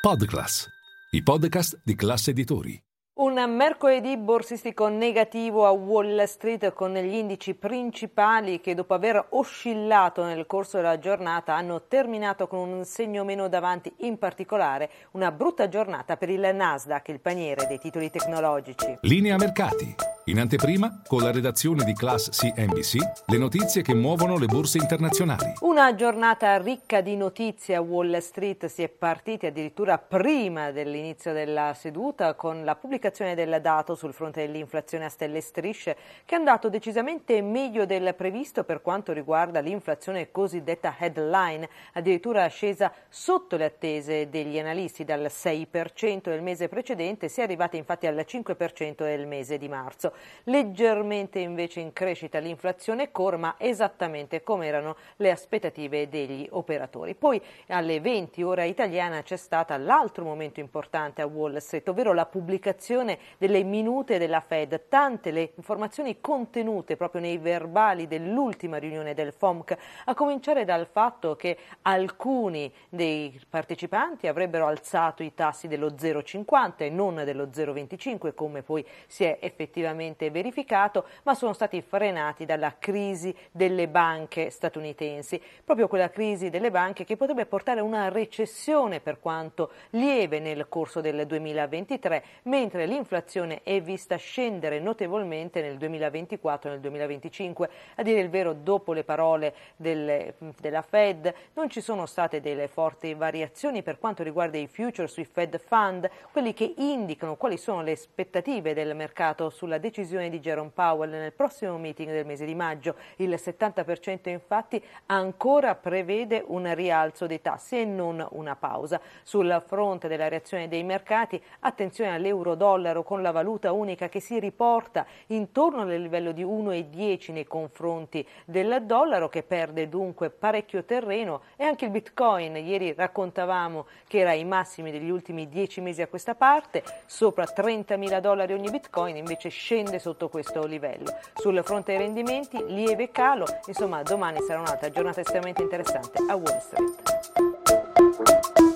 Podclass, i podcast di classe editori. Un mercoledì borsistico negativo a Wall Street con gli indici principali che dopo aver oscillato nel corso della giornata hanno terminato con un segno meno davanti, in particolare una brutta giornata per il Nasdaq, il paniere dei titoli tecnologici. Linea mercati. In anteprima, con la redazione di Class CNBC, le notizie che muovono le borse internazionali. Una giornata ricca di notizie a Wall Street si è partiti addirittura prima dell'inizio della seduta con la pubblicazione del dato sul fronte dell'inflazione a stelle strisce che è andato decisamente meglio del previsto per quanto riguarda l'inflazione cosiddetta headline, addirittura scesa sotto le attese degli analisti dal 6% del mese precedente, si è arrivati infatti al 5% del mese di marzo leggermente invece in crescita l'inflazione core, ma esattamente come erano le aspettative degli operatori. Poi alle 20 ora italiana c'è stata l'altro momento importante a Wall Street, ovvero la pubblicazione delle minute della Fed, tante le informazioni contenute proprio nei verbali dell'ultima riunione del FOMC, a cominciare dal fatto che alcuni dei partecipanti avrebbero alzato i tassi dello 0,50 e non dello 0,25 come poi si è effettivamente effettivamente verificato, ma sono stati frenati dalla crisi delle banche statunitensi, proprio quella crisi delle banche che potrebbe portare a una recessione per quanto lieve nel corso del 2023, mentre l'inflazione è vista scendere notevolmente nel 2024 e nel 2025. A dire il vero, dopo le parole delle, della Fed non ci sono state delle forti variazioni per quanto riguarda i future sui Fed Fund, quelli che indicano quali sono le aspettative del mercato sulla decisione decisione di Jerome Powell nel prossimo meeting del mese di maggio. Il 70% infatti ancora prevede un rialzo dei tassi e non una pausa. Sul fronte della reazione dei mercati, attenzione all'euro-dollaro con la valuta unica che si riporta intorno al livello di 1,10 nei confronti del dollaro che perde dunque parecchio terreno e anche il bitcoin. Ieri raccontavamo che era ai massimi degli ultimi 10 mesi a questa parte, sopra 30.000 dollari ogni bitcoin, invece scende scende sotto questo livello. Sul fronte dei rendimenti, lieve calo, insomma domani sarà un'altra giornata estremamente interessante a Wall Street.